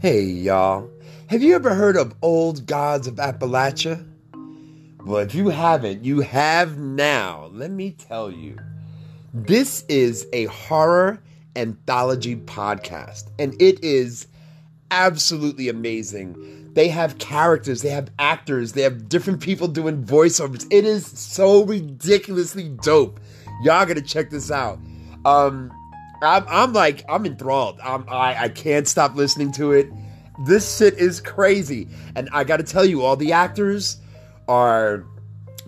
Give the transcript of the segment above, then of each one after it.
Hey, y'all. Have you ever heard of Old Gods of Appalachia? Well, if you haven't, you have now. Let me tell you. This is a horror anthology podcast, and it is absolutely amazing. They have characters, they have actors, they have different people doing voiceovers. It is so ridiculously dope. Y'all gotta check this out. Um, I'm, I'm like, I'm enthralled. I'm, I, I can't stop listening to it. This shit is crazy. And I gotta tell you, all the actors are,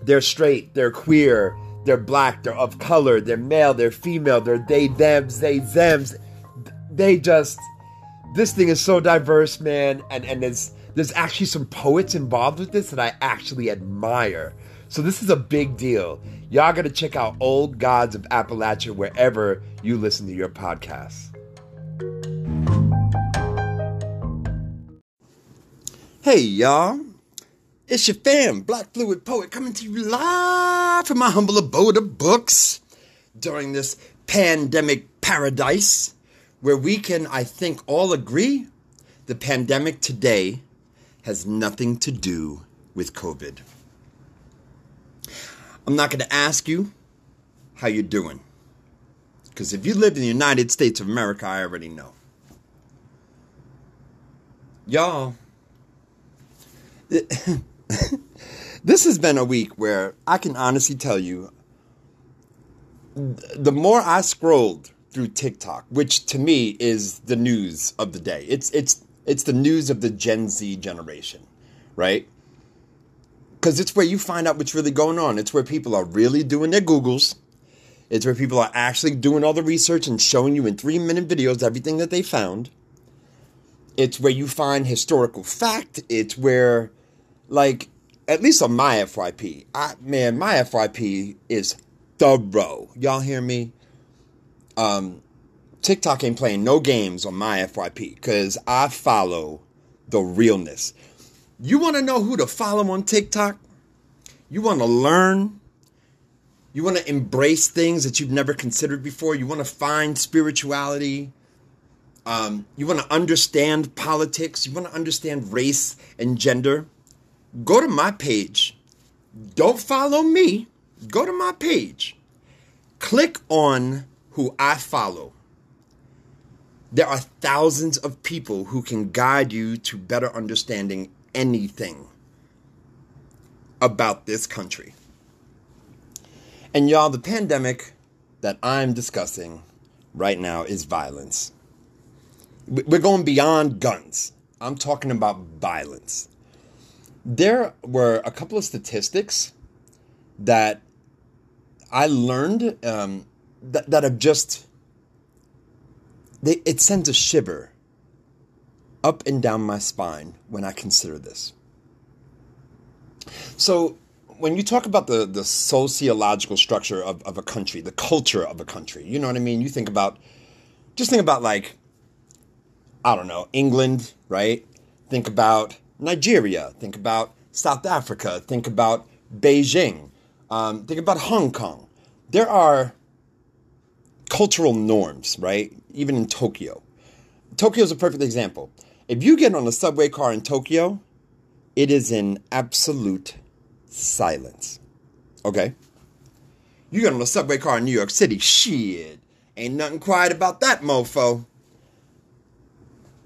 they're straight, they're queer, they're black, they're of color, they're male, they're female, they're they, thems, they, thems. They just, this thing is so diverse, man. And, and there's, there's actually some poets involved with this that I actually admire. So this is a big deal. Y'all gotta check out Old Gods of Appalachia wherever you listen to your podcasts. Hey y'all, it's your fam, Black Fluid Poet, coming to you live from my humble abode of books during this pandemic paradise where we can, I think, all agree the pandemic today has nothing to do with COVID. I'm not going to ask you how you're doing. Because if you lived in the United States of America, I already know. Y'all, this has been a week where I can honestly tell you the more I scrolled through TikTok, which to me is the news of the day. It's it's it's the news of the Gen Z generation, right? Because it's where you find out what's really going on. It's where people are really doing their Googles. It's where people are actually doing all the research and showing you in three minute videos everything that they found. It's where you find historical fact. It's where, like, at least on my FYP, I, man, my FYP is thorough. Y'all hear me? Um, TikTok ain't playing no games on my FYP because I follow the realness. You want to know who to follow on TikTok? You want to learn? You want to embrace things that you've never considered before? You want to find spirituality? Um, you want to understand politics? You want to understand race and gender? Go to my page. Don't follow me. Go to my page. Click on who I follow there are thousands of people who can guide you to better understanding anything about this country. And y'all, the pandemic that I'm discussing right now is violence. We're going beyond guns. I'm talking about violence. There were a couple of statistics that I learned um, that, that have just they, it sends a shiver up and down my spine when I consider this. So, when you talk about the, the sociological structure of, of a country, the culture of a country, you know what I mean? You think about, just think about like, I don't know, England, right? Think about Nigeria. Think about South Africa. Think about Beijing. Um, think about Hong Kong. There are cultural norms, right? Even in Tokyo. Tokyo is a perfect example. If you get on a subway car in Tokyo, it is in absolute silence. Okay? You get on a subway car in New York City, shit. Ain't nothing quiet about that mofo.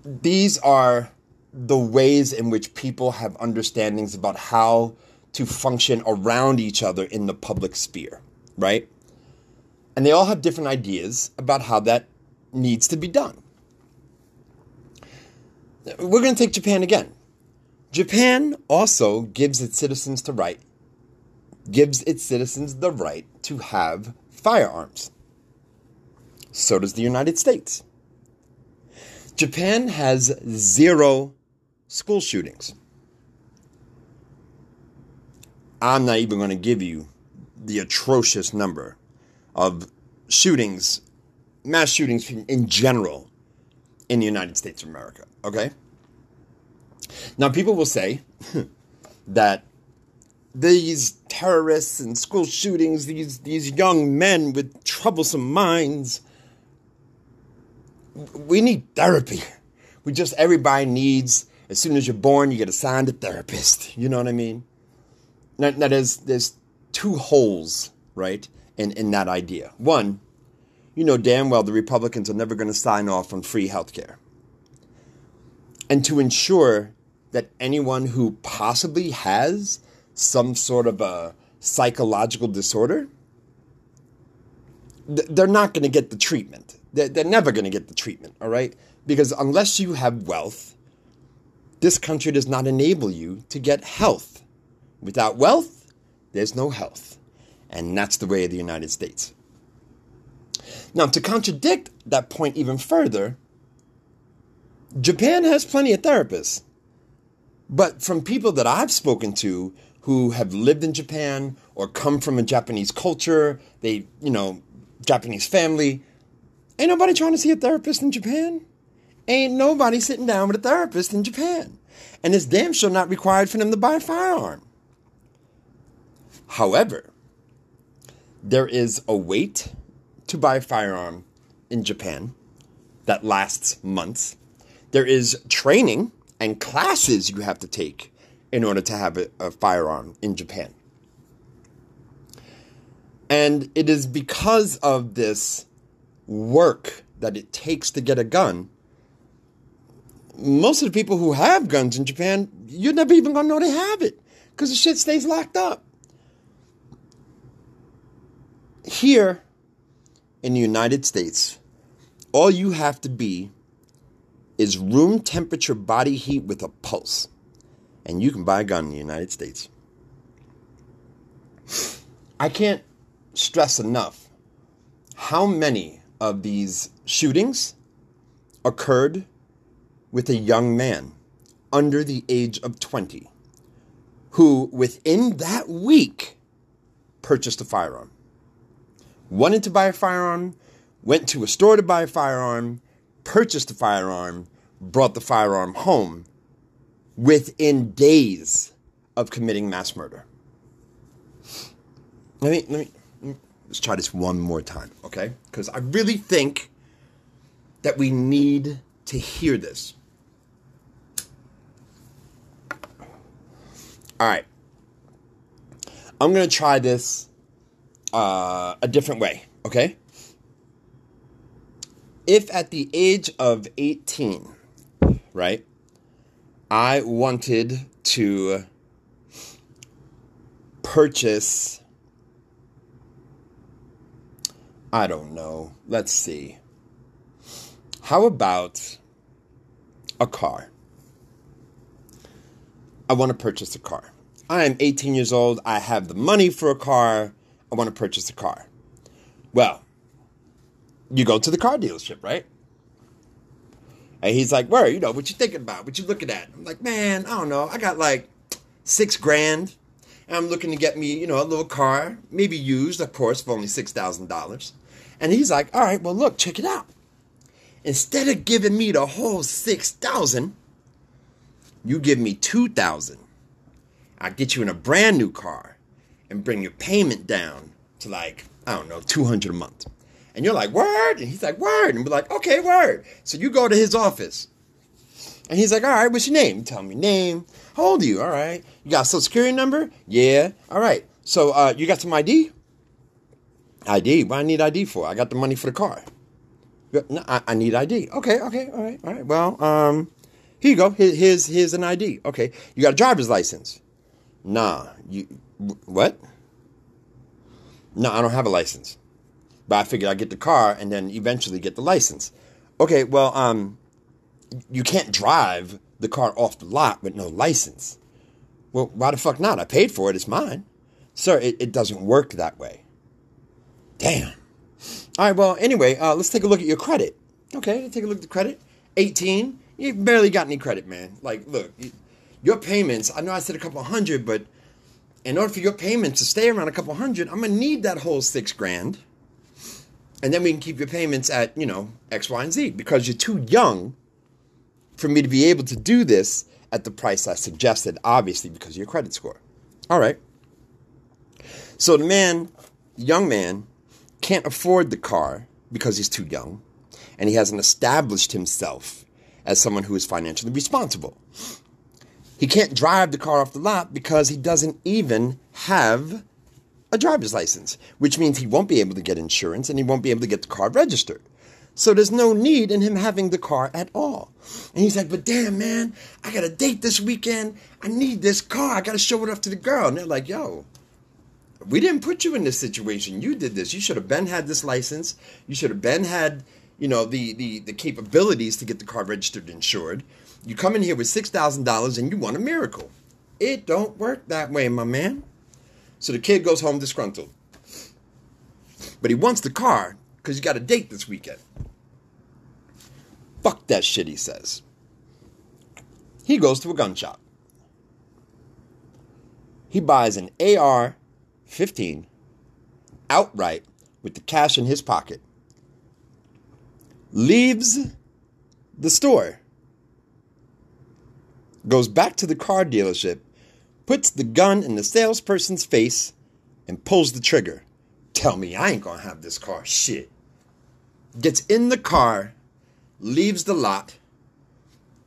These are the ways in which people have understandings about how to function around each other in the public sphere, right? And they all have different ideas about how that needs to be done. We're going to take Japan again. Japan also gives its citizens the right gives its citizens the right to have firearms. So does the United States. Japan has zero school shootings. I'm not even going to give you the atrocious number of shootings, mass shootings in general in the United States of America. Okay? Now, people will say that these terrorists and school shootings, these, these young men with troublesome minds, we need therapy. We just everybody needs. As soon as you're born, you get assigned a therapist. You know what I mean? Now, now there's there's two holes, right, in in that idea. One, you know damn well the Republicans are never going to sign off on free health care. And to ensure that anyone who possibly has some sort of a psychological disorder, they're not going to get the treatment. They're never going to get the treatment, all right? Because unless you have wealth, this country does not enable you to get health. Without wealth, there's no health. And that's the way of the United States. Now, to contradict that point even further, Japan has plenty of therapists. But from people that I've spoken to who have lived in Japan or come from a Japanese culture, they, you know, Japanese family, ain't nobody trying to see a therapist in Japan. Ain't nobody sitting down with a therapist in Japan. And it's damn sure not required for them to buy a firearm. However, there is a wait to buy a firearm in Japan that lasts months. There is training and classes you have to take in order to have a, a firearm in Japan. And it is because of this work that it takes to get a gun. Most of the people who have guns in Japan, you're never even gonna know they have it because the shit stays locked up. Here in the United States, all you have to be is room temperature body heat with a pulse. And you can buy a gun in the United States. I can't stress enough how many of these shootings occurred with a young man under the age of 20 who, within that week, purchased a firearm. Wanted to buy a firearm, went to a store to buy a firearm, purchased the firearm, brought the firearm home within days of committing mass murder. Let me, let me, let me let's try this one more time, okay? Because I really think that we need to hear this. All right. I'm going to try this uh, a different way, okay? If at the age of 18, right, I wanted to purchase, I don't know, let's see. How about a car? I want to purchase a car. I am 18 years old. I have the money for a car. I want to purchase a car. Well, you go to the car dealership, right? And he's like, "Where? You know what you thinking about? What you looking at?" I'm like, "Man, I don't know. I got like six grand, and I'm looking to get me, you know, a little car, maybe used, of course, for only six thousand dollars." And he's like, "All right, well, look, check it out. Instead of giving me the whole six thousand, you give me two thousand. I get you in a brand new car, and bring your payment down to like I don't know, two hundred a month." And you're like, word? And he's like, word. And we're like, okay, word. So you go to his office. And he's like, all right, what's your name? Tell me your name. How old are you? All right. You got a social security number? Yeah. All right. So uh, you got some ID? ID? What I need ID for? I got the money for the car. No, I, I need ID. Okay, okay, all right, all right. Well, um, here you go. here's here's an ID. Okay, you got a driver's license? Nah. You what? No, I don't have a license. But I figured I'd get the car and then eventually get the license. Okay, well, um, you can't drive the car off the lot with no license. Well, why the fuck not? I paid for it. It's mine. Sir, it, it doesn't work that way. Damn. All right, well, anyway, uh, let's take a look at your credit. Okay, let's take a look at the credit. 18. You barely got any credit, man. Like, look, your payments, I know I said a couple hundred, but in order for your payments to stay around a couple hundred, I'm to need that whole six grand and then we can keep your payments at you know X, Y, and Z because you're too young for me to be able to do this at the price I suggested, obviously because of your credit score. All right. So the man, young man, can't afford the car because he's too young, and he hasn't established himself as someone who is financially responsible. He can't drive the car off the lot because he doesn't even have a driver's license, which means he won't be able to get insurance and he won't be able to get the car registered. So there's no need in him having the car at all. And he's like, but damn, man, I got a date this weekend. I need this car. I got to show it off to the girl. And they're like, yo, we didn't put you in this situation. You did this. You should have been had this license. You should have been had, you know, the, the, the capabilities to get the car registered and insured. You come in here with $6,000 and you want a miracle. It don't work that way, my man. So the kid goes home disgruntled. But he wants the car because he got a date this weekend. Fuck that shit, he says. He goes to a gun shop. He buys an AR 15 outright with the cash in his pocket. Leaves the store. Goes back to the car dealership, puts the gun in the salesperson's face, and pulls the trigger. Tell me I ain't gonna have this car. Shit. Gets in the car leaves the lot,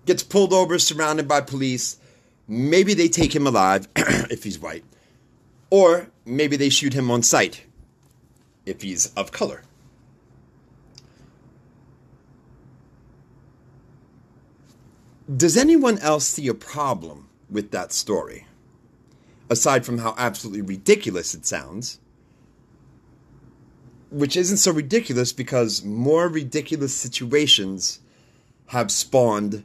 gets pulled over, surrounded by police. Maybe they take him alive if he's white, or maybe they shoot him on sight if he's of color. Does anyone else see a problem with that story? Aside from how absolutely ridiculous it sounds, which isn't so ridiculous because more ridiculous situations have spawned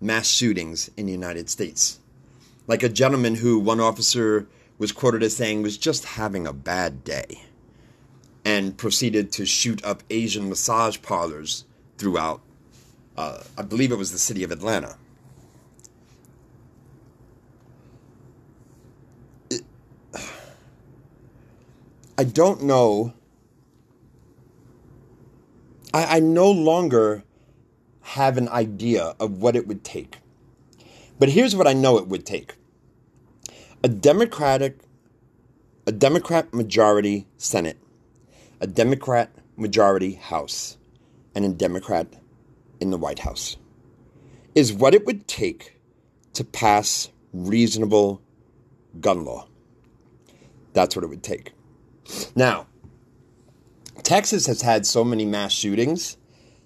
mass shootings in the United States. Like a gentleman who one officer was quoted as saying was just having a bad day and proceeded to shoot up Asian massage parlors throughout, uh, I believe it was the city of Atlanta. I don't know I, I no longer have an idea of what it would take. But here's what I know it would take a Democratic, a Democrat majority Senate, a Democrat majority House, and a Democrat in the White House is what it would take to pass reasonable gun law. That's what it would take. Now, Texas has had so many mass shootings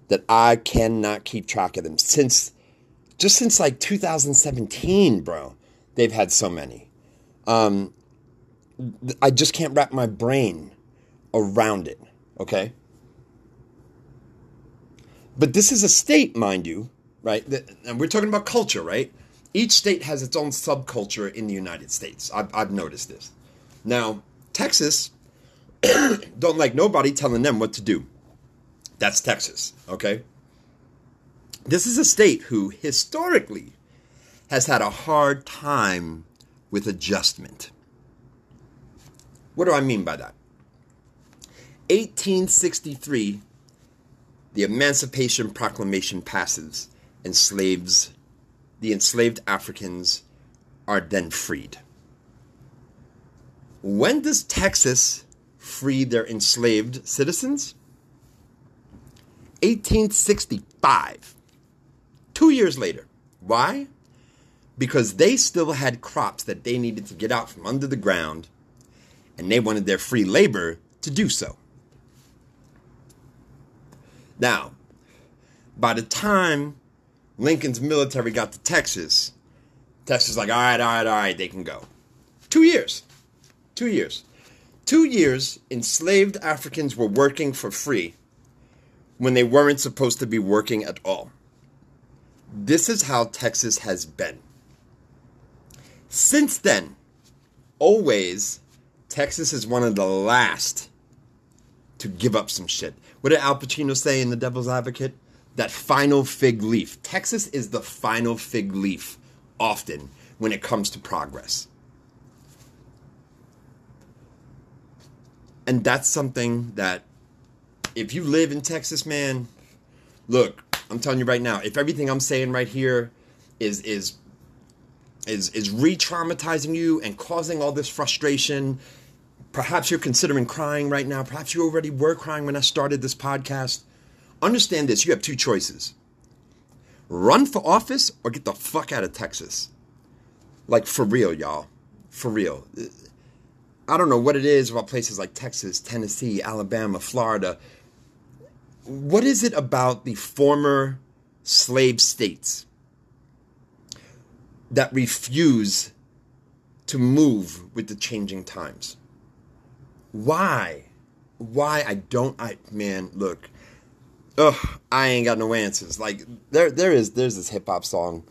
that I cannot keep track of them since just since like 2017, bro. They've had so many. Um, I just can't wrap my brain around it. Okay. But this is a state, mind you, right? And we're talking about culture, right? Each state has its own subculture in the United States. I've, I've noticed this. Now, Texas don't like nobody telling them what to do. That's Texas, okay? This is a state who historically has had a hard time with adjustment. What do I mean by that? 1863, the Emancipation Proclamation passes, and slaves, the enslaved Africans are then freed. When does Texas free their enslaved citizens? 1865. Two years later. Why? Because they still had crops that they needed to get out from under the ground, and they wanted their free labor to do so. Now, by the time Lincoln's military got to Texas, Texas was like, all right, all right, all right, they can go. Two years. Two years two years, enslaved Africans were working for free when they weren't supposed to be working at all. This is how Texas has been. Since then, always, Texas is one of the last to give up some shit. What did Al Pacino say in The Devil's Advocate? That final fig leaf. Texas is the final fig leaf often when it comes to progress. And that's something that if you live in Texas, man, look, I'm telling you right now, if everything I'm saying right here is is is is re-traumatizing you and causing all this frustration, perhaps you're considering crying right now, perhaps you already were crying when I started this podcast. Understand this, you have two choices. run for office or get the fuck out of Texas. Like for real, y'all. For real. I don't know what it is about places like Texas, Tennessee, Alabama, Florida. What is it about the former slave states that refuse to move with the changing times? Why? Why I don't I man, look. Ugh, I ain't got no answers. Like there there is there's this hip hop song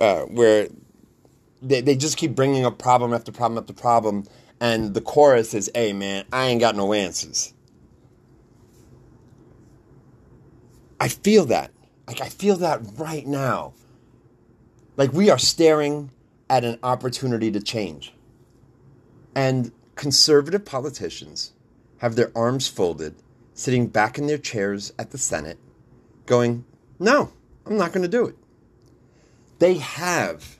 uh, where they, they just keep bringing up problem after problem after problem and the chorus is, "Hey man, I ain't got no answers." I feel that. Like I feel that right now. Like we are staring at an opportunity to change. And conservative politicians have their arms folded, sitting back in their chairs at the Senate, going, No, I'm not going to do it. They have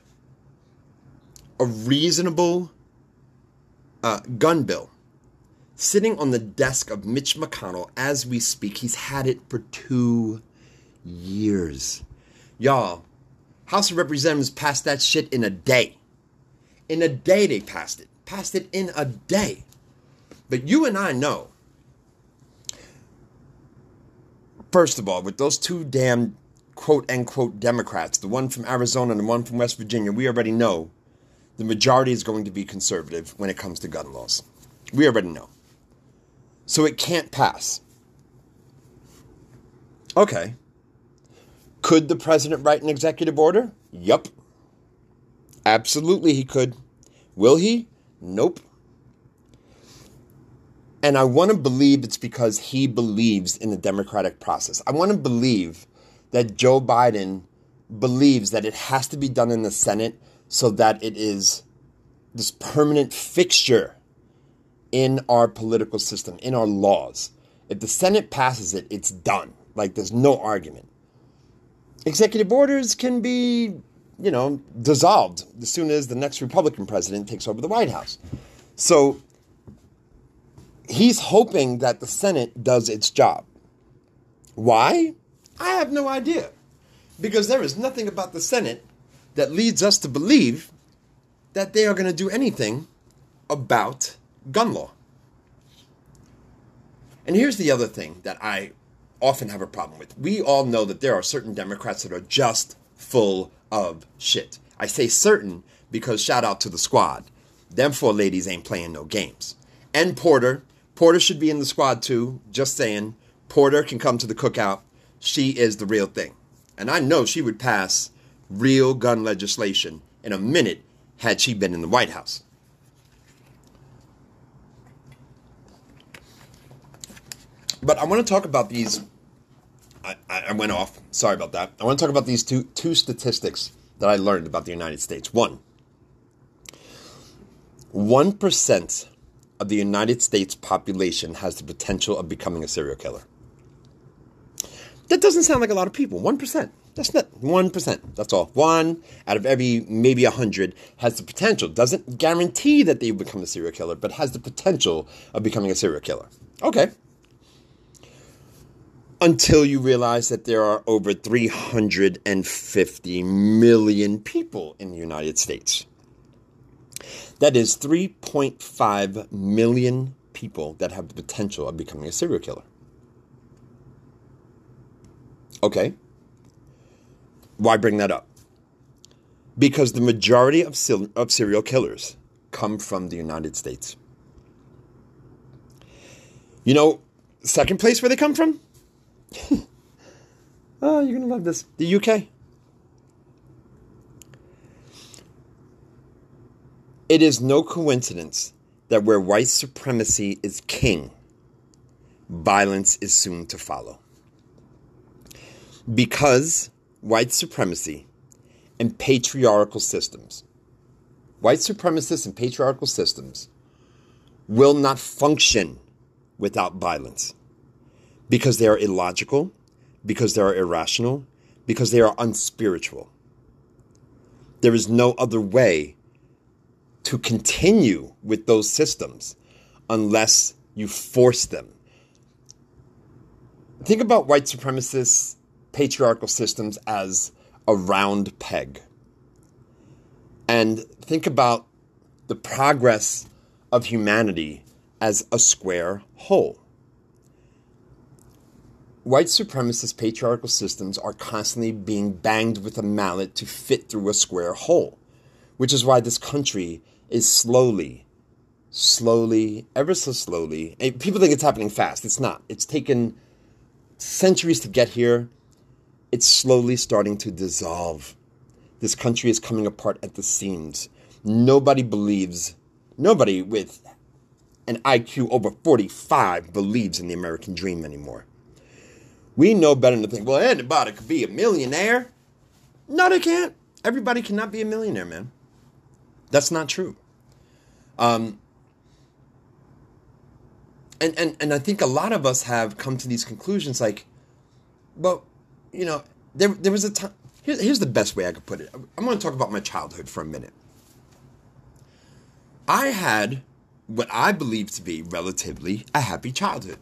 a reasonable uh, gun bill sitting on the desk of Mitch McConnell as we speak. He's had it for two years. Y'all, House of Representatives passed that shit in a day. In a day, they passed it. Passed it in a day. But you and I know, first of all, with those two damn quote unquote Democrats, the one from Arizona and the one from West Virginia, we already know the majority is going to be conservative when it comes to gun laws. We already know. So it can't pass. Okay. Could the president write an executive order? Yup. Absolutely, he could. Will he? Nope. And I want to believe it's because he believes in the democratic process. I want to believe that Joe Biden believes that it has to be done in the Senate so that it is this permanent fixture in our political system, in our laws. If the Senate passes it, it's done. Like there's no argument. Executive orders can be, you know, dissolved as soon as the next Republican president takes over the White House. So he's hoping that the Senate does its job. Why? I have no idea. Because there is nothing about the Senate that leads us to believe that they are going to do anything about gun law. And here's the other thing that I often have a problem with. We all know that there are certain Democrats that are just full of shit. I say certain because shout out to the squad. Them four ladies ain't playing no games. And Porter. Porter should be in the squad too. Just saying. Porter can come to the cookout. She is the real thing. And I know she would pass real gun legislation in a minute had she been in the White House. But I want to talk about these. I, I went off. Sorry about that. I want to talk about these two two statistics that I learned about the United States. One, one percent of the United States population has the potential of becoming a serial killer. That doesn't sound like a lot of people. One percent. That's not 1%. That's all. One out of every maybe 100 has the potential. Doesn't guarantee that they become a serial killer, but has the potential of becoming a serial killer. Okay. Until you realize that there are over 350 million people in the United States. That is 3.5 million people that have the potential of becoming a serial killer. Okay. Why bring that up? Because the majority of, of serial killers come from the United States. You know, second place where they come from? oh, you're going to love this. The UK. It is no coincidence that where white supremacy is king, violence is soon to follow. Because white supremacy and patriarchal systems. White supremacists and patriarchal systems will not function without violence because they are illogical, because they are irrational, because they are unspiritual. There is no other way to continue with those systems unless you force them. Think about white supremacists patriarchal systems as a round peg. And think about the progress of humanity as a square hole. White supremacist patriarchal systems are constantly being banged with a mallet to fit through a square hole, which is why this country is slowly, slowly, ever so slowly. People think it's happening fast. It's not. It's taken centuries to get here. It's slowly starting to dissolve. This country is coming apart at the seams. Nobody believes, nobody with an IQ over 45 believes in the American dream anymore. We know better than to think, well, anybody could be a millionaire. No, they can't. Everybody cannot be a millionaire, man. That's not true. Um, and, and, and I think a lot of us have come to these conclusions like, well, you know, there, there was a time. Here, here's the best way I could put it. I'm going to talk about my childhood for a minute. I had what I believe to be relatively a happy childhood.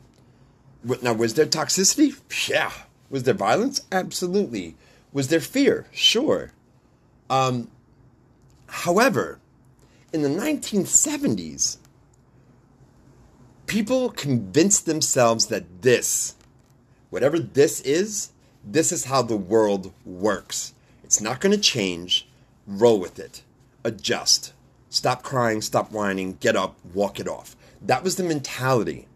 Now, was there toxicity? Yeah. Was there violence? Absolutely. Was there fear? Sure. Um, however, in the 1970s, people convinced themselves that this, whatever this is, this is how the world works. It's not going to change. Roll with it. Adjust. Stop crying, stop whining, get up, walk it off. That was the mentality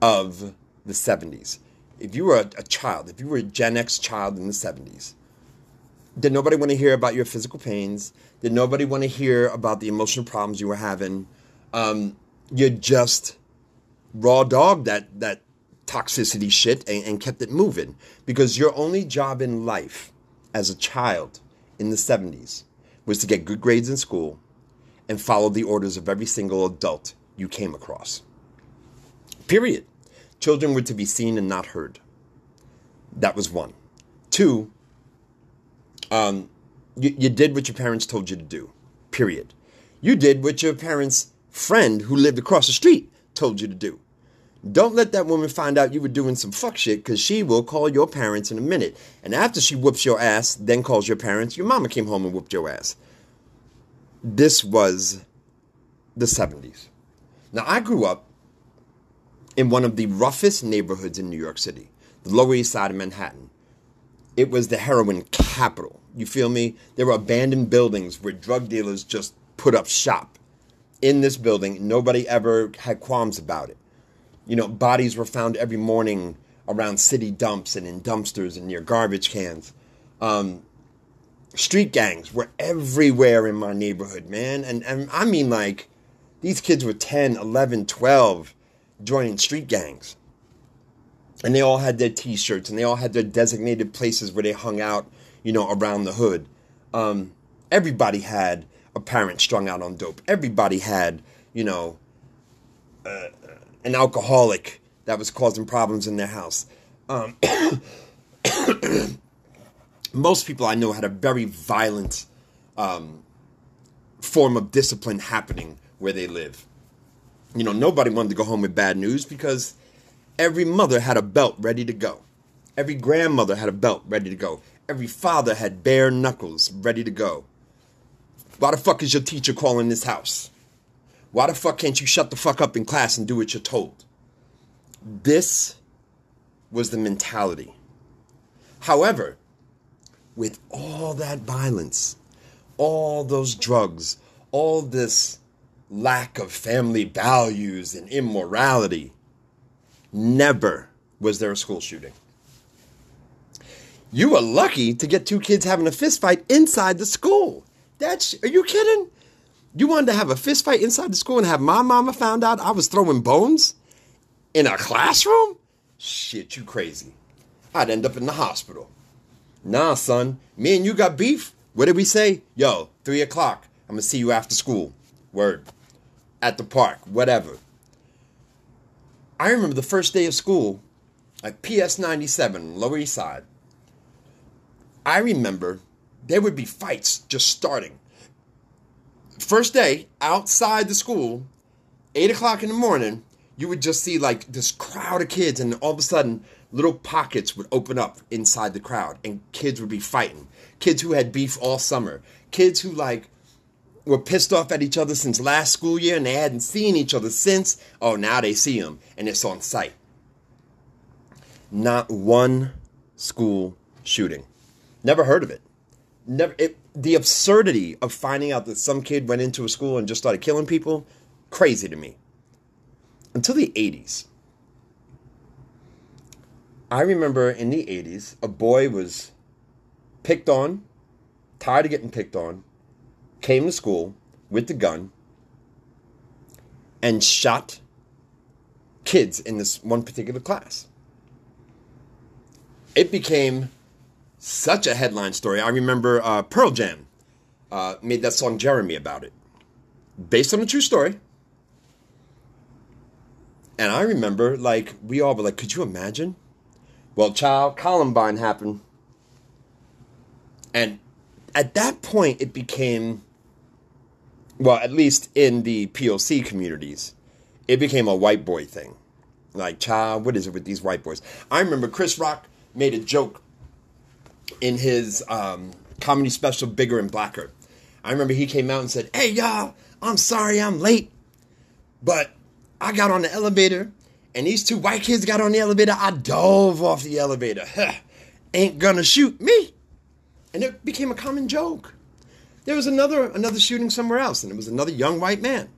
of the 70s. If you were a, a, child, if you were a Gen X child in the 70s, did nobody want to hear about your physical pains? Did nobody want to hear about the emotional problems you were having? Um, you just raw dog that that toxicity shit and, and kept it moving because your only job in life as a child in the 70s was to get good grades in school and follow the orders of every single adult you came across. Period. Children were to be seen and not heard. That was one. Two, um, you, you did what your parents told you to do. Period. You did what your parents' friend who lived across the street told you to do. Don't let that woman find out you were doing some fuck shit because she will call your parents in a minute. And after she whoops your ass, then calls your parents, your mama came home and whooped your ass. This was the 70s. Now, I grew up in one of the roughest neighborhoods in New York City, the Lower East Side of Manhattan. It was the heroin capital. You feel me? There were abandoned buildings where drug dealers just put up shop. In this building, nobody ever had qualms about it. You know, bodies were found every morning around city dumps and in dumpsters and near garbage cans. Um, street gangs were everywhere in my neighborhood, man. And, and I mean, like, these kids were 10, 11, 12 joining street gangs. And they all had their t shirts and they all had their designated places where they hung out, you know, around the hood. Um, everybody had a parent strung out on dope. Everybody had, you know, uh, an alcoholic that was causing problems in their house. Um, most people I know had a very violent um, form of discipline happening where they live you know, nobody wanted to go home with bad news because every mother had a belt ready to go. Every grandmother had a belt ready to go. Every father had bare knuckles ready to go. Why the fuck is your teacher calling this house? Why the fuck can't you shut the fuck up in class and do what you're told? This was the mentality. However, with all that violence, all those drugs, all this lack of family values and immorality. Never was there a school shooting. You were lucky to get two kids having a fistfight inside the school. That's are you kidding? You wanted to have a fist fight inside the school and have my mama found out I was throwing bones in a classroom? Shit, you crazy. I'd end up in the hospital. Nah, son, me and you got beef. What did we say? Yo, three o'clock. I'm gonna see you after school. Word at the park, whatever. I remember the first day of school at PS 97, Lower East Side. I remember there would be fights just starting. First day, outside the school, 8 o'clock in the morning, you would just see like this crowd of kids, and all of a sudden, little pockets would open up inside the crowd, and kids would be fighting. Kids who had beef all summer, kids who like were pissed off at each other since last school year and they hadn't seen each other since. Oh, now they see them and it's on sight. Not one school shooting. Never heard of it. Never. It, the absurdity of finding out that some kid went into a school and just started killing people, crazy to me. Until the 80s. I remember in the 80s, a boy was picked on, tired of getting picked on, came to school with the gun and shot kids in this one particular class. It became such a headline story. I remember uh, Pearl Jam uh, made that song Jeremy about it, based on a true story. And I remember, like, we all were like, could you imagine? Well, child, Columbine happened. And at that point, it became well, at least in the POC communities, it became a white boy thing. Like, child, what is it with these white boys? I remember Chris Rock made a joke in his um, comedy special, Bigger and Blacker. I remember he came out and said, Hey, y'all, I'm sorry I'm late, but I got on the elevator and these two white kids got on the elevator. I dove off the elevator. Ain't gonna shoot me. And it became a common joke. There was another another shooting somewhere else, and it was another young white man.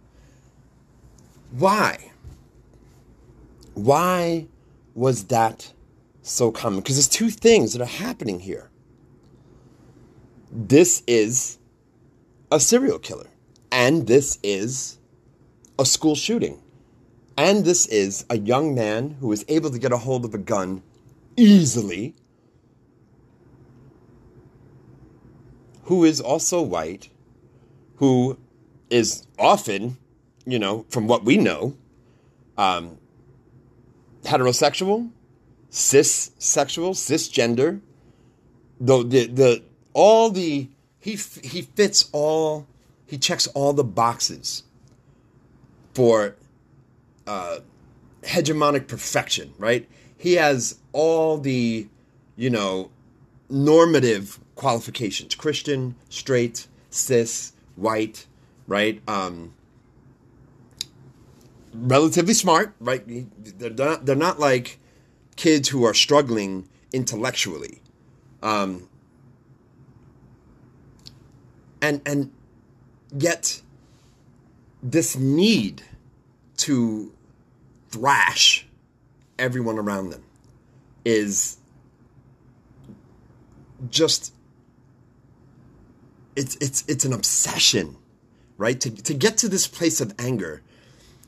Why? Why was that so common? Because there's two things that are happening here. This is a serial killer, and this is a school shooting. And this is a young man who is able to get a hold of a gun easily who is also white, who is often, you know, from what we know, um, heterosexual, cis sexual, cisgender. The, the, the, all the, he, he fits all, he checks all the boxes for uh, hegemonic perfection, right? He has all the, you know, normative qualifications Christian, straight, cis, white, right? Um, relatively smart, right? They're not, they're not like kids who are struggling intellectually. Um, and, and yet, this need to thrash everyone around them is just it's it's it's an obsession, right? To to get to this place of anger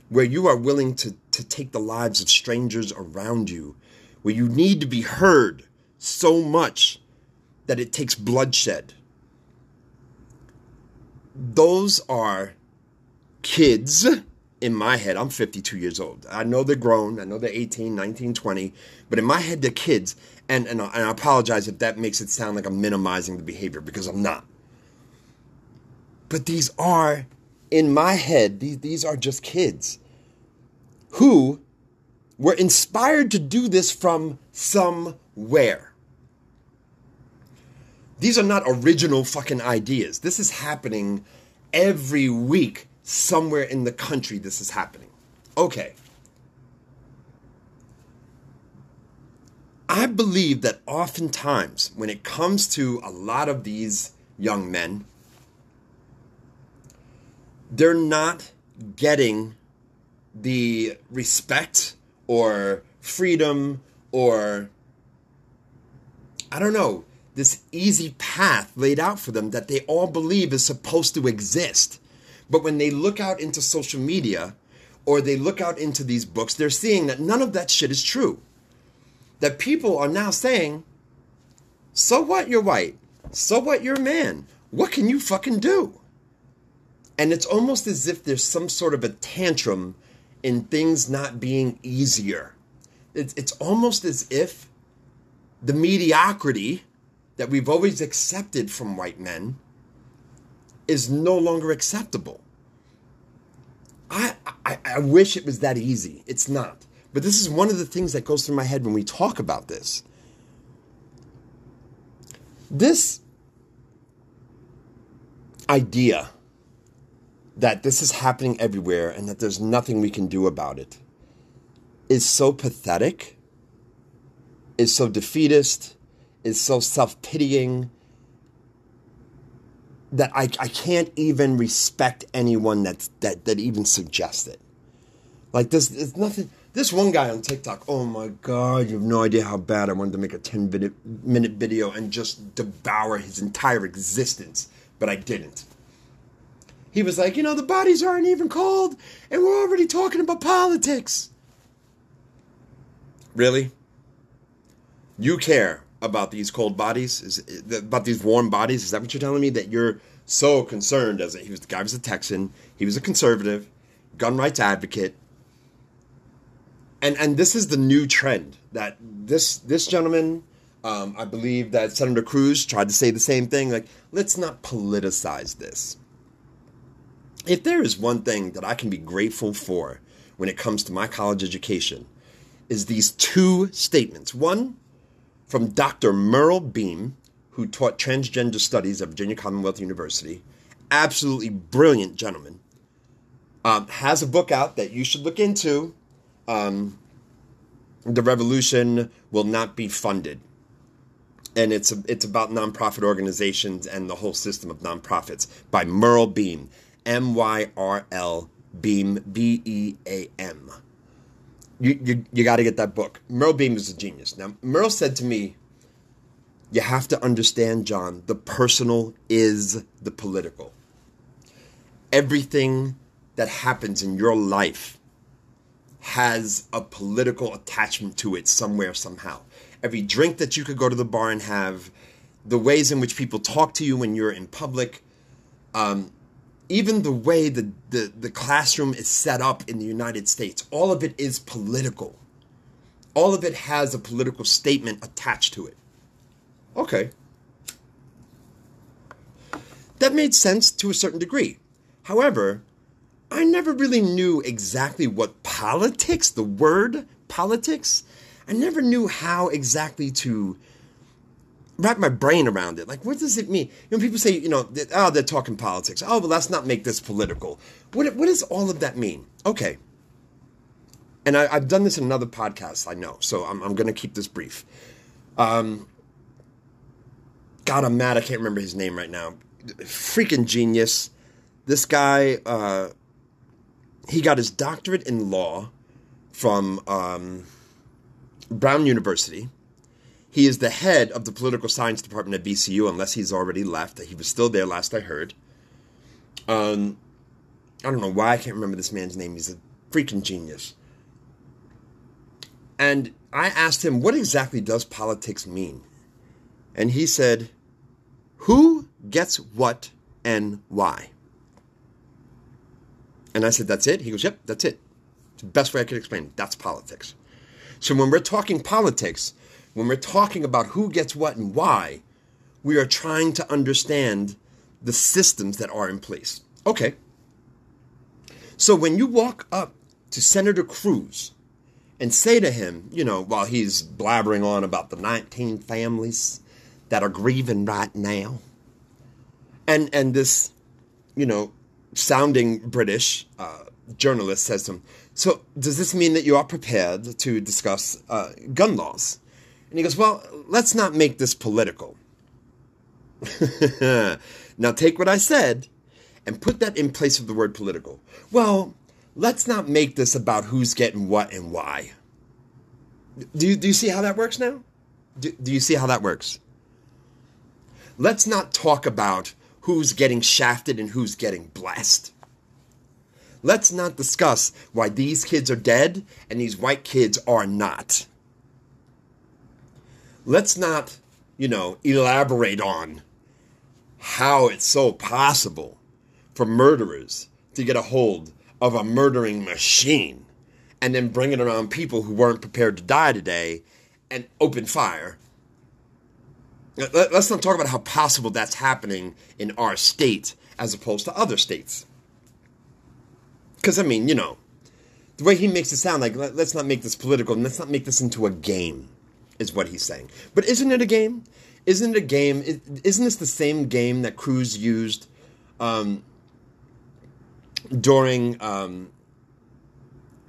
where you are willing to to take the lives of strangers around you, where you need to be heard so much that it takes bloodshed. Those are kids in my head. I'm 52 years old. I know they're grown. I know they're 18, 19, 20, but in my head they're kids. And and, and I apologize if that makes it sound like I'm minimizing the behavior because I'm not. But these are, in my head, these, these are just kids who were inspired to do this from somewhere. These are not original fucking ideas. This is happening every week somewhere in the country. This is happening. Okay. I believe that oftentimes when it comes to a lot of these young men, they're not getting the respect or freedom or I don't know, this easy path laid out for them that they all believe is supposed to exist. But when they look out into social media or they look out into these books, they're seeing that none of that shit is true. That people are now saying, so what you're white? So what you're a man? What can you fucking do? And it's almost as if there's some sort of a tantrum in things not being easier. It's, it's almost as if the mediocrity that we've always accepted from white men is no longer acceptable. I, I, I wish it was that easy. It's not. But this is one of the things that goes through my head when we talk about this. This idea that this is happening everywhere and that there's nothing we can do about it is so pathetic, is so defeatist, is so self pitying that I, I can't even respect anyone that, that, that even suggests it. Like, this, there's nothing. This one guy on TikTok, oh my God, you have no idea how bad I wanted to make a 10 minute, minute video and just devour his entire existence, but I didn't. He was like, you know, the bodies aren't even cold, and we're already talking about politics. Really? You care about these cold bodies? Is about these warm bodies? Is that what you're telling me? That you're so concerned as a, he was the guy was a Texan, he was a conservative, gun rights advocate, and and this is the new trend that this this gentleman. Um, I believe that Senator Cruz tried to say the same thing. Like, let's not politicize this. If there is one thing that I can be grateful for when it comes to my college education, is these two statements. One, from Dr. Myrl Beam, who taught transgender studies at Virginia Commonwealth University. Absolutely brilliant gentleman. Um, has a book out that you should look into. Um, the revolution will not be funded. And it's a, it's about nonprofit organizations and the whole system of nonprofits by Myrl Beam, M Y R L Beam B E A M you, you, you got to get that book. Myrl Beam is a genius. Now, Myrl said to me, You have to understand, John, the personal is the political. Everything that happens in your life has a political attachment to it somewhere, somehow. Every drink that you could go to the bar and have, the ways in which people talk to you when you're in public, um, even the way the, the, the classroom is set up in the United States, all of it is political. All of it has a political statement attached to it. Okay. That made sense to a certain degree. However, I never really knew exactly what politics, the word politics, I never knew how exactly to wrap my brain around it. Like, what does it mean? You know, people say, you know, that, oh, they're talking politics. Oh, well, let's not make this political. What, what does all of that mean? Okay. And I, have done this in another podcast, I know, so I'm, I'm going to keep this brief. Um, God, I'm mad. I can't remember his name right now. Freaking genius. This guy, uh, he got his doctorate in law from um, Brown University he is the head of the political science department at VCU, unless he's already left. He was still there last I heard. Um, I don't know why I can't remember this man's name. He's a freaking genius. And I asked him, what exactly does politics mean? And he said, who gets what and why? And I said, that's it? He goes, yep, that's it. It's the best way I could explain it. That's politics. So when we're talking politics, when we're talking about who gets what and why, we are trying to understand the systems that are in place. Okay. So when you walk up to Senator Cruz and say to him, you know, while he's blabbering on about the 19 families that are grieving right now, and and this, you know, sounding British uh, journalist says to him, so does this mean that you are prepared to discuss uh, gun laws? And he goes, Well, let's not make this political. now take what I said and put that in place of the word political. Well, let's not make this about who's getting what and why. Do you, do you see how that works now? Do, do you see how that works? Let's not talk about who's getting shafted and who's getting blessed. Let's not discuss why these kids are dead and these white kids are not let's not, you know, elaborate on how it's so possible for murderers to get a hold of a murdering machine and then bring it around people who weren't prepared to die today and open fire. Let's not talk about how possible that's happening in our state as opposed to other states. Because, I mean, you know, the way he makes it sound like, let, us not make this political and let's not make this into a game, is what he's saying. But isn't it a game? Isn't it a game? Isn't this the same game that Cruz used um, during. Um,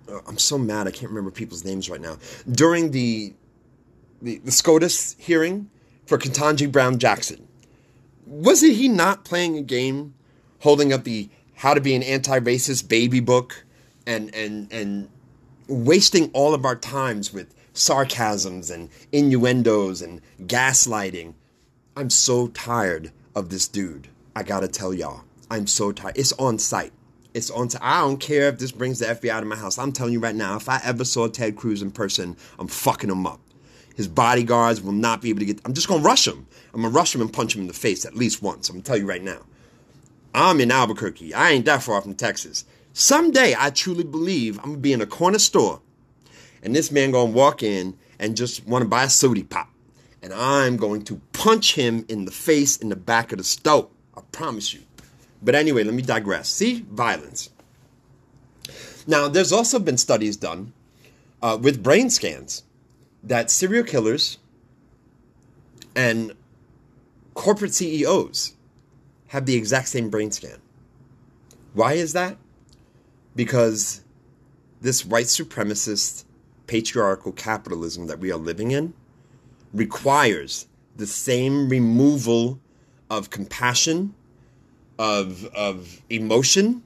oh, I'm so mad I can't remember people's names right now. During the, the, the SCOTUS hearing for Ketanji Brown Jackson, wasn't he not playing a game holding up the How to Be an Anti Racist baby book and, and, and wasting all of our times with sarcasms and innuendos and gaslighting? I'm so tired of this dude. I gotta tell y'all, I'm so tired. It's on sight. It's on. sight. I don't care if this brings the FBI to my house. I'm telling you right now, if I ever saw Ted Cruz in person, I'm fucking him up. His bodyguards will not be able to get. I'm just gonna rush him. I'm gonna rush him and punch him in the face at least once. I'm gonna tell you right now. I'm in Albuquerque. I ain't that far from Texas. Someday, I truly believe I'm gonna be in a corner store, and this man gonna walk in and just want to buy a sody pop, and I'm going to punch him in the face in the back of the stove. I promise you. But anyway, let me digress. See, violence. Now, there's also been studies done uh, with brain scans that serial killers and corporate CEOs have the exact same brain scan. Why is that? Because this white supremacist patriarchal capitalism that we are living in requires the same removal of compassion, of, of emotion,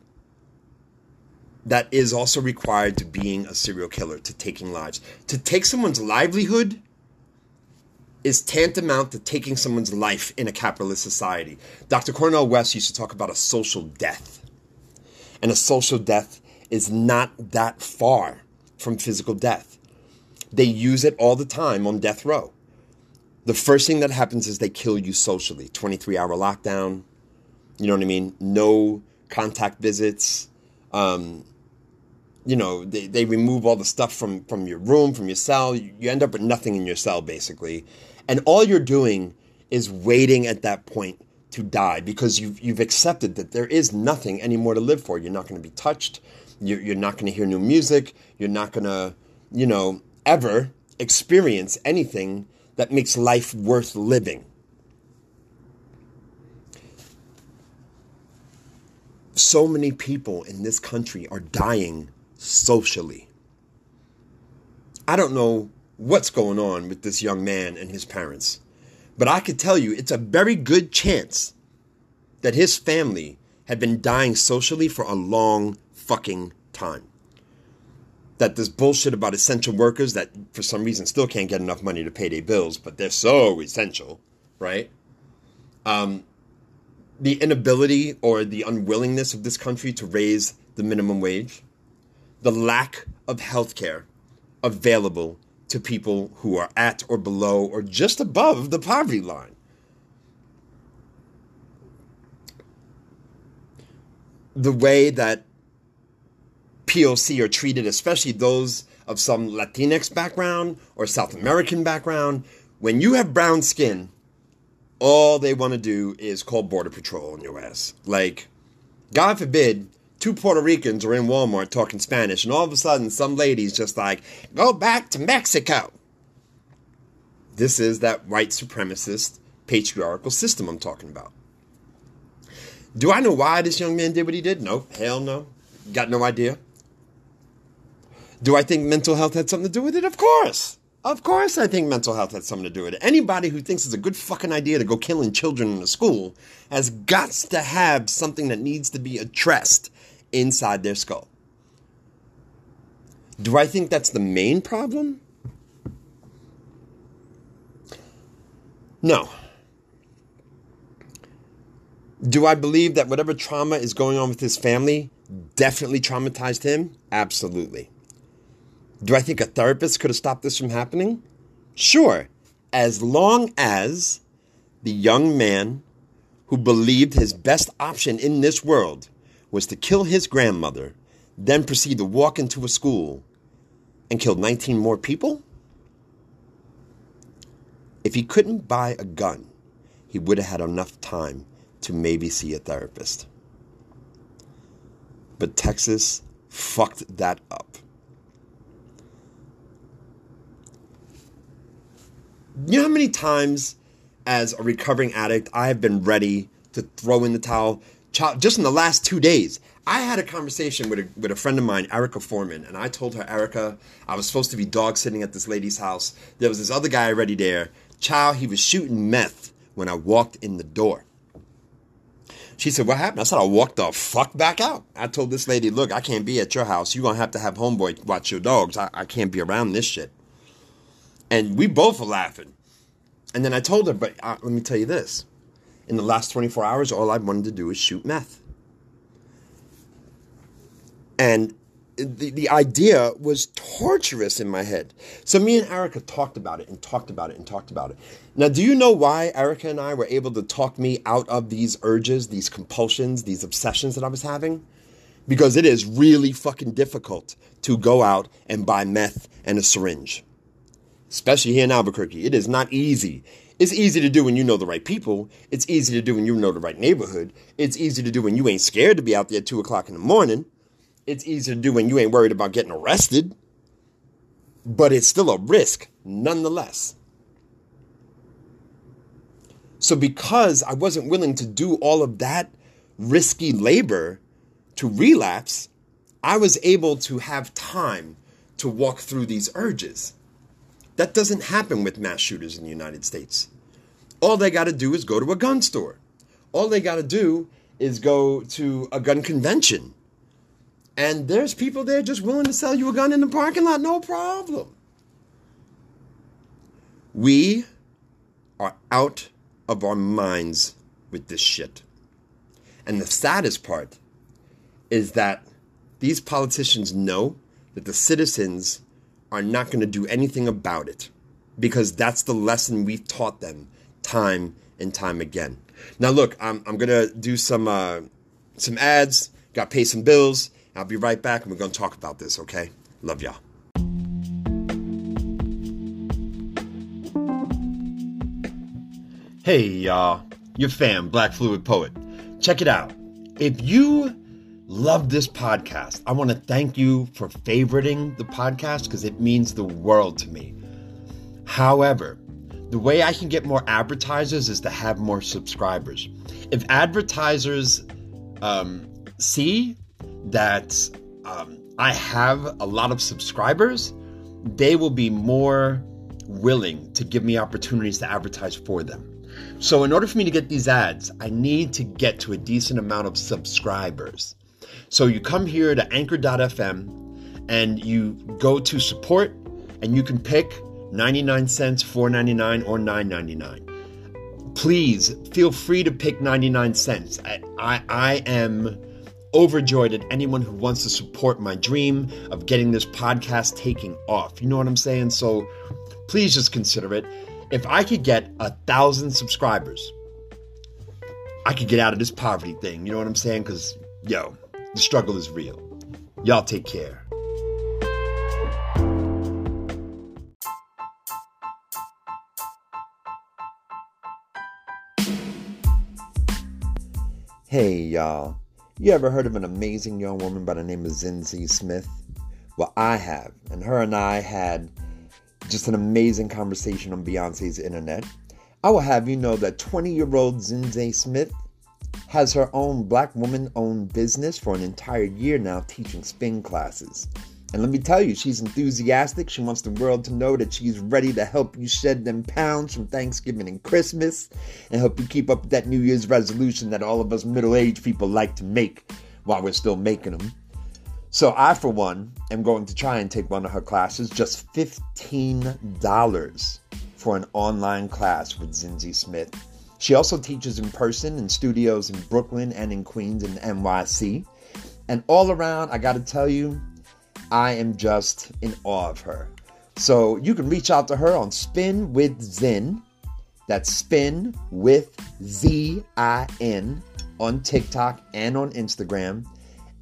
that is also required to being a serial killer, to taking lives. To take someone's livelihood is tantamount to taking someone's life in a capitalist society. Dr. Cornel West used to talk about a social death. And a social death is not that far from physical death. They use it all the time on death row. The first thing that happens is they kill you socially 23 hour lockdown. You know what I mean? No contact visits. Um, you know they, they remove all the stuff from from your room from your cell you, end up with nothing in your cell basically and all you're doing is waiting at that point to die because you've, you've accepted that there is nothing anymore to live for you're not going to be touched you're, you're not going to hear new music you're not going to you know ever experience anything that makes life worth living so many people in this country are dying socially. I don't know what's going on with this young man and his parents, but I could tell you it's a very good chance that his family had been dying socially for a long fucking time. That this bullshit about essential workers that for some reason still can't get enough money to pay their bills, but they're so essential, right? Um, the inability or the unwillingness of this country to raise the minimum wage the lack of health care available to people who are at or below or just above the poverty line. The way that POC are treated, especially those of some Latinx background or South American background, when you have brown skin, all they want to do is call Border Patrol on your ass. Like, God forbid two Puerto Ricans are in Walmart talking Spanish, and all of a sudden, some lady's just like, go back to Mexico. This is that white supremacist patriarchal system I'm talking about. Do I know why this young man did what he did? No, hell no. Got no idea. Do I think mental health had something to do with it? Of course. Of course, I think mental health had something to do with it. Anybody who thinks it's a good fucking idea to go killing children in a school has got to have something that needs to be addressed inside their skull. Do I think that's the main problem? No. Do I believe that whatever trauma is going on with his family definitely traumatized him? Absolutely. Do I think a therapist could have stopped this from happening? Sure, as long as the young man who believed his best option in this world was to kill his grandmother, then proceed to walk into a school and kill 19 more people? If he couldn't buy a gun, he would have had enough time to maybe see a therapist. But Texas fucked that up. You know how many times as a recovering addict I have been ready to throw in the towel? Just in the last two days, I had a conversation with a, with a friend of mine, Erica Foreman, and I told her, Erica, I was supposed to be dog sitting at this lady's house. There was this other guy already there. Chow, he was shooting meth when I walked in the door. She said, What happened? I said, I walked the fuck back out. I told this lady, Look, I can't be at your house. You're going to have to have homeboy watch your dogs. I, I can't be around this shit. And we both were laughing. And then I told her, but uh, let me tell you this. In the last 24 hours, all I wanted to do was shoot meth. And the, the idea was torturous in my head. So me and Erica talked about it and talked about it and talked about it. Now, do you know why Erica and I were able to talk me out of these urges, these compulsions, these obsessions that I was having? Because it is really fucking difficult to go out and buy meth and a syringe especially here in Albuquerque. It is not easy. It's easy to do when you know the right people. It's easy to do when you know the right neighborhood. It's easy to do when you ain't scared to be out there at 2 o'clock in the morning. It's easy to do when you ain't worried about getting arrested. But it's still a risk, nonetheless. So, because I wasn't willing to do all of that risky labor to relapse, I was able to have time to walk through these urges. That doesn't happen with mass shooters in the United States. All they got to do is go to a gun store. All they got to do is go to a gun convention. And there's people there just willing to sell you a gun in the parking lot, no problem. We are out of our minds with this shit. And the saddest part is that these politicians know that the citizens are not going to do anything about it because that's the lesson we've taught them time and time again. Now, look, I'm, I'm going to do some, uh, some ads, got to pay some bills. I'll be right back and we're going to talk about this, okay? Love y'all. Hey, y'all, your fam, Black Fluid Poet. Check it out. If you love this podcast. I want to thank you for favoriting the podcast because it means the world to me. However, the way I can get more advertisers is to have more subscribers. If advertisers um, see that um, I have a lot of subscribers, they will be more willing to give me opportunities to advertise for them. So, in order for me to get these ads, I need to get to a decent amount of subscribers. So you come here to anchor.fm and you go to support and you can pick 99 cents, 4.99 or 9.99. Please feel free to pick 99 cents. I, I, I am overjoyed at anyone who wants to support my dream of getting this podcast taking off. You know what I'm saying? So please just consider it. If I could get a thousand subscribers, I could get out of this poverty thing. You know what I'm saying? Because, yo, the struggle is real. Y'all take care. Hey, y'all. You ever heard of an amazing young woman by the name of Zinzi Smith? Well, I have. And her and I had just an amazing conversation on Beyonce's internet. I will have you know that 20 year old Zinzi Smith has her own black woman owned business for an entire year now teaching spin classes. And let me tell you, she's enthusiastic. She wants the world to know that she's ready to help you shed them pounds from Thanksgiving and Christmas and help you keep up that New Year's resolution that all of us middle aged people like to make while we're still making them. So, I, for one, am going to try and take one of her classes, just $15 for an online class with Zinzi Smith. She also teaches in person in studios in Brooklyn and in Queens and NYC. And all around, I got to tell you, I am just in awe of her. So you can reach out to her on Spin with Zin. That's Spin with Z I N on TikTok and on Instagram.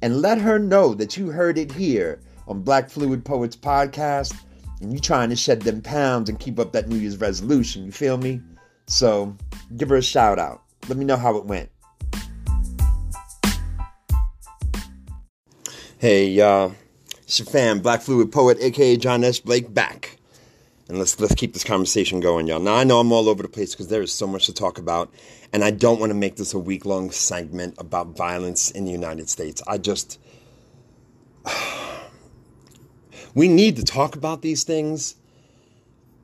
And let her know that you heard it here on Black Fluid Poets Podcast and you trying to shed them pounds and keep up that New Year's resolution. You feel me? So give her a shout out. Let me know how it went. Hey, uh, it's your fam, Black Fluid Poet, aka John S. Blake, back. And let's let's keep this conversation going, y'all. Now I know I'm all over the place because there is so much to talk about, and I don't want to make this a week long segment about violence in the United States. I just we need to talk about these things.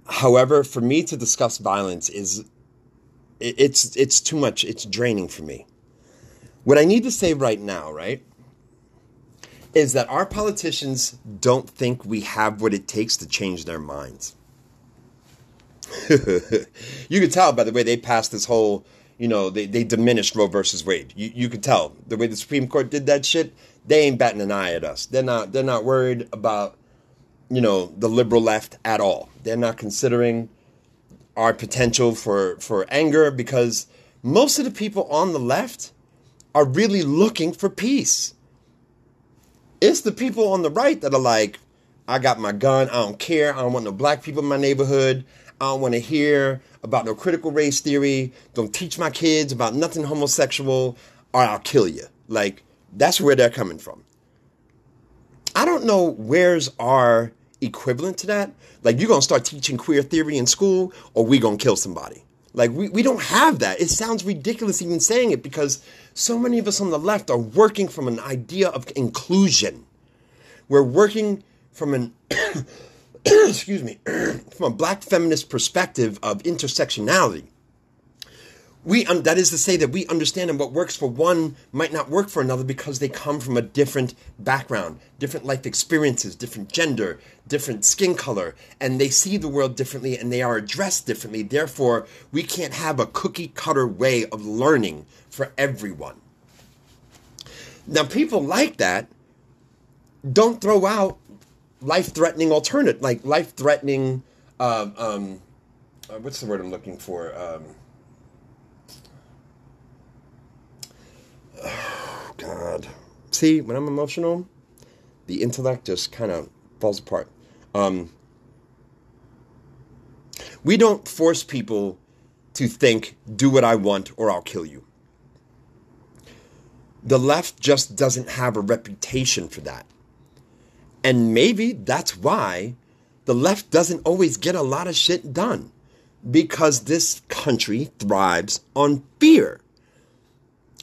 However, for me to discuss violence is it's it's too much. It's draining for me. What I need to say right now, right, is that our politicians don't think we have what it takes to change their minds. you could tell by the way they passed this whole, you know, they, they diminished Roe versus Wade. You, you could tell the way the Supreme Court did that shit. They ain't batting an eye at us. They're not. They're not worried about, you know, the liberal left at all. They're not considering our potential for for anger because most of the people on the left are really looking for peace. It's the people on the right that are like, I got my gun. I don't care. I don't want no black people in my neighborhood. I don't want to hear about no critical race theory. Don't teach my kids about nothing homosexual or I'll kill you. Like, that's where they're coming from. I don't know where's our equivalent to that. Like, you're to start teaching queer theory in school or we to kill somebody. Like, we, we don't have that. It sounds ridiculous even saying it because so many of us on the left are working from an idea of inclusion. We're working from an excuse me, from a black feminist perspective of intersectionality. We um, that is to say that we understand that what works for one might not work for another because they come from a different background, different life experiences, different gender, different skin color, and they see the world differently and they are addressed differently. Therefore, we can't have a cookie cutter way of learning for everyone. Now, people like that don't throw out life threatening alternative, like life threatening. Um, um, uh, what's the word I'm looking for? God. See, when I'm emotional, the intellect just kind of falls apart. Um, we don't force people to think, do what I want or I'll kill you. The left just doesn't have a reputation for that. And maybe that's why the left doesn't always get a lot of shit done because this country thrives on fear.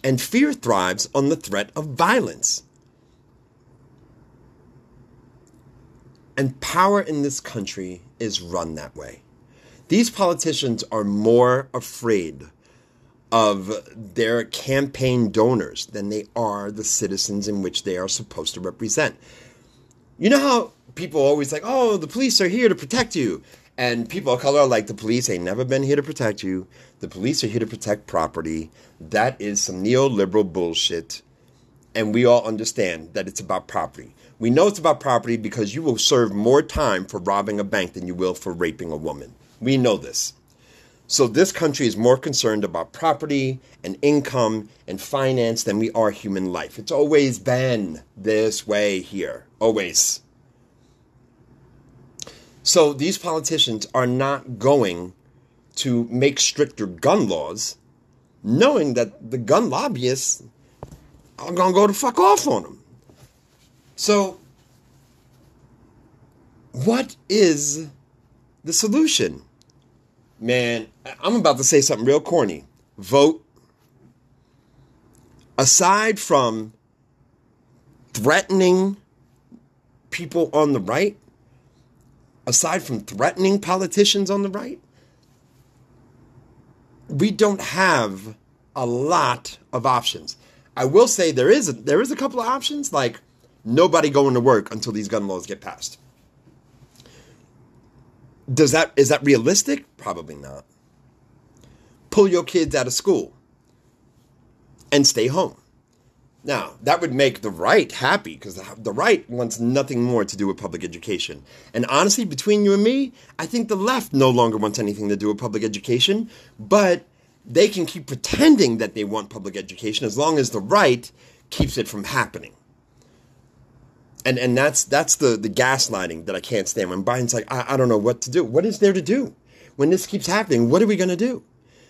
And fear thrives on the threat of violence. And power in this country is run that way. These politicians are more afraid of their campaign donors than they are the citizens in which they are supposed to represent. You know how people always like, oh, the police are here to protect you. And people of color are like, the police ain't never been here to protect you. The police are here to protect property. That is some neoliberal bullshit. And we all understand that it's about property. We know it's about property because you will serve more time for robbing a bank than you will for raping a woman. We know this. So this country is more concerned about property and income and finance than we are human life. It's always been this way here. Always. So these politicians are not going to make stricter gun laws, knowing that the gun lobbyists are going to go to fuck off on them. So, what is the solution? Man, I'm about to say something real corny. Vote. Aside from threatening people on the right, aside from threatening politicians on the right, we don't have a lot of options. I will say there is a, there is a couple of options like nobody going to work until these gun laws get passed. Does that is that realistic? Probably not. Pull your kids out of school and stay home. Now, that would make the right happy because the right wants nothing more to do with public education. And honestly, between you and me, I think the left no longer wants anything to do with public education, but they can keep pretending that they want public education as long as the right keeps it from happening and and that's that's the the gaslighting that I can't stand. When Biden's like, I, I don't know what to do. What is there to do when this keeps happening? What are we gonna do?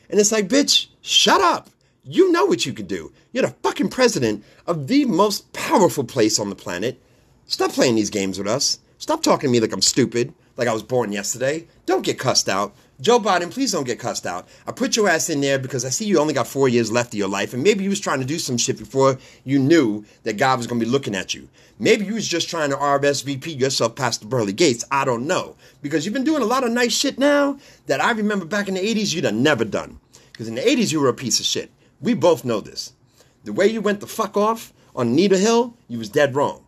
And it's like, bitch, shut up. You know what you could do. You're the fucking president of the most powerful place on the planet. Stop playing these games with us. Stop talking to me like I'm stupid, like I was born yesterday. Don't get cussed out. Joe Biden, please don't get cussed out. I put your ass in there because I see you only got four years left of your life, and maybe you was trying to do some shit before you knew that God was going to be looking at you. Maybe you was just trying to RSVP yourself past the pearly gates. I don't know. Because you've been doing a lot of nice shit now that I remember back in the 80s you'd have never done. Because in the 80s you were a piece of shit. We both know this. The way you went the fuck off on Anita Hill, you was dead wrong.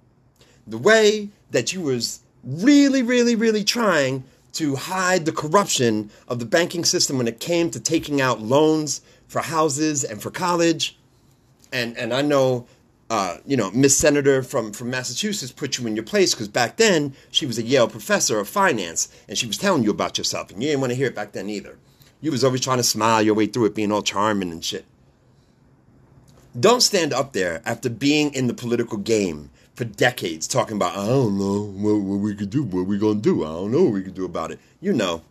The way that you was really, really, really trying to hide the corruption of the banking system when it came to taking out loans for houses and for college. And and I know, uh, you know, Miss Senator from from Massachusetts put you in your place because back then she was a Yale professor of finance and she was telling you about yourself and you didn't want to hear it back then either. You was always trying to smile your way through it, being all charming and shit. Don't stand up there after being in the political game for decades talking about, I don't know what, what we could do, what we gonna do. I don't know what we could do about it. You know.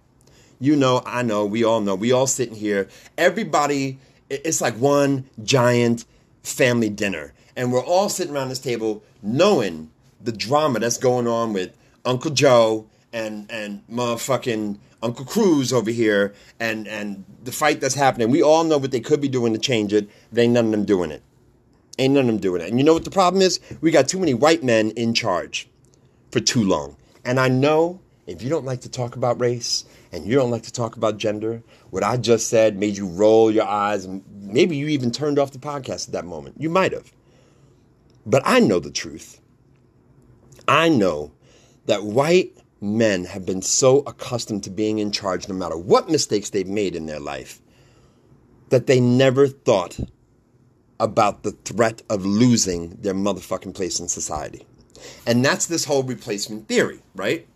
You know, I know, we all know. We all sitting here. Everybody, it's like one giant family dinner. And we're all sitting around this table knowing the drama that's going on with Uncle Joe and and motherfucking Uncle Cruz over here and and the fight that's happening. We all know what they could be doing to change it. They ain't none of them doing it. Ain't none of them doing it. And you know what the problem is? We got too many white men in charge for too long. And I know if you don't like to talk about race and you don't like to talk about gender, what I just said made you roll your eyes maybe you even turned off the podcast at that moment. You might have. But I know the truth. I know that white men have been so accustomed to being in charge no matter what mistakes they've made in their life that they never thought about the threat of losing their motherfucking place in society. And that's this whole replacement theory, right?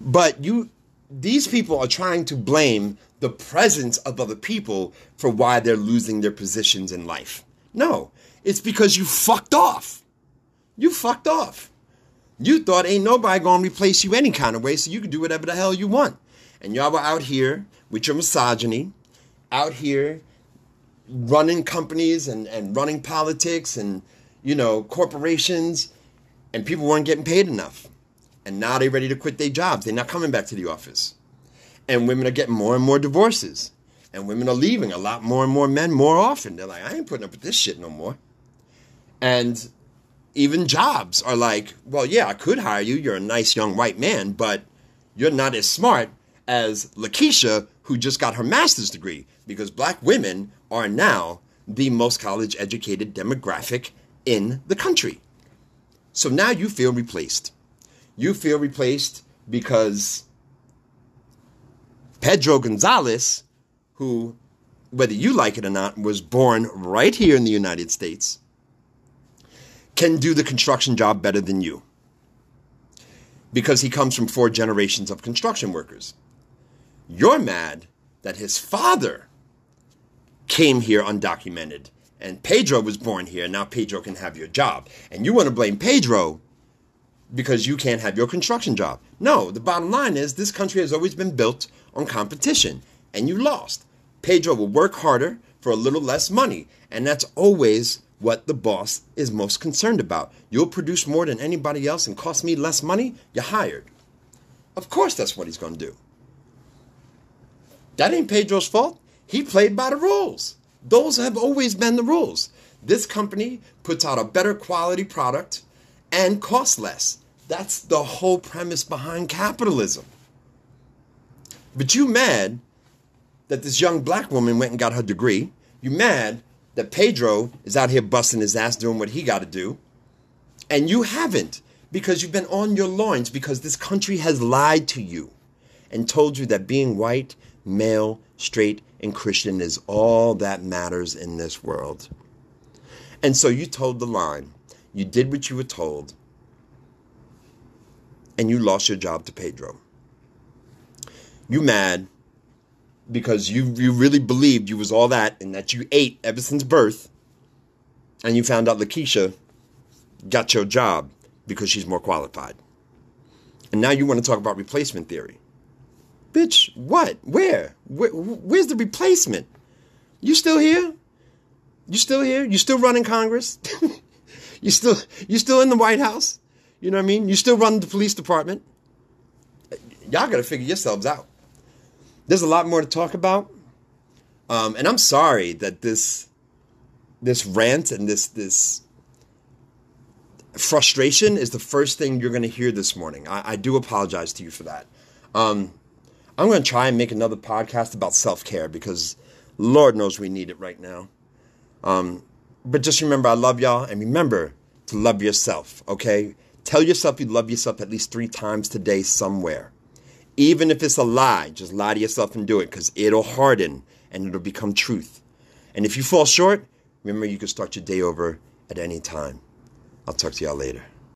But you these people are trying to blame the presence of other people for why they're losing their positions in life. No, it's because you fucked off. You fucked off. You thought ain't nobody gonna replace you any kind of way, so you can do whatever the hell you want. And y'all were out here with your misogyny, out here running companies and, and running politics and you know corporations and people weren't getting paid enough. And now they're ready to quit their jobs. They're not coming back to the office. And women are getting more and more divorces. And women are leaving a lot more and more men more often. They're like i ain't putting up with this shit no more. And even jobs are like well yeah i could hire you you're a nice young white man but you're not as smart as lakeisha who just got her master's degree because black women are now the most college educated demographic in the country. So now you feel replaced. You feel replaced because Pedro Gonzalez, who, whether you like it or not, was born right here in the United States, can do the construction job better than you because he comes from four generations of construction workers. You're mad that his father came here undocumented. And Pedro was born here. Now Pedro can have your job. And you want to blame Pedro because you can't have your construction job. No, the bottom line is this country has always been built on competition, and you lost. Pedro will work harder for a little less money, and that's always what the boss is most concerned about. You'll produce more than anybody else and cost me less money, you're hired. Of course, that's what he's going to do. That ain't Pedro's fault. He played by the rules. Those have always been the rules. This company puts out a better quality product and costs less. That's the whole premise behind capitalism. But you mad that this young black woman went and got her degree. You mad that Pedro is out here busting his ass doing what he got to do. And you haven't because you've been on your loins because this country has lied to you and told you that being white, male, straight, and Christian is all that matters in this world. And so you told the line, you did what you were told, and you lost your job to Pedro. You mad because you, you really believed you was all that and that you ate ever since birth, and you found out Lakeisha got your job because she's more qualified. And now you want to talk about replacement theory. Bitch, what? Where? Where? Where's the replacement? You still here? You still here? You still running Congress? you still you still in the White House? You know what I mean? You still run the police department? Y'all got to figure yourselves out. There's a lot more to talk about, um, and I'm sorry that this this rant and this this frustration is the first thing you're going to hear this morning. I, I, do apologize to you for that. Um, I'm going to try and make another podcast about self care because Lord knows we need it right now. Um, but just remember, I love y'all, and remember to love yourself, okay? Tell yourself you love yourself at least three times today somewhere. Even if it's a lie, just lie to yourself and do it because it'll harden and it'll become truth. And if you fall short, remember you can start your day over at any time. I'll talk to y'all later.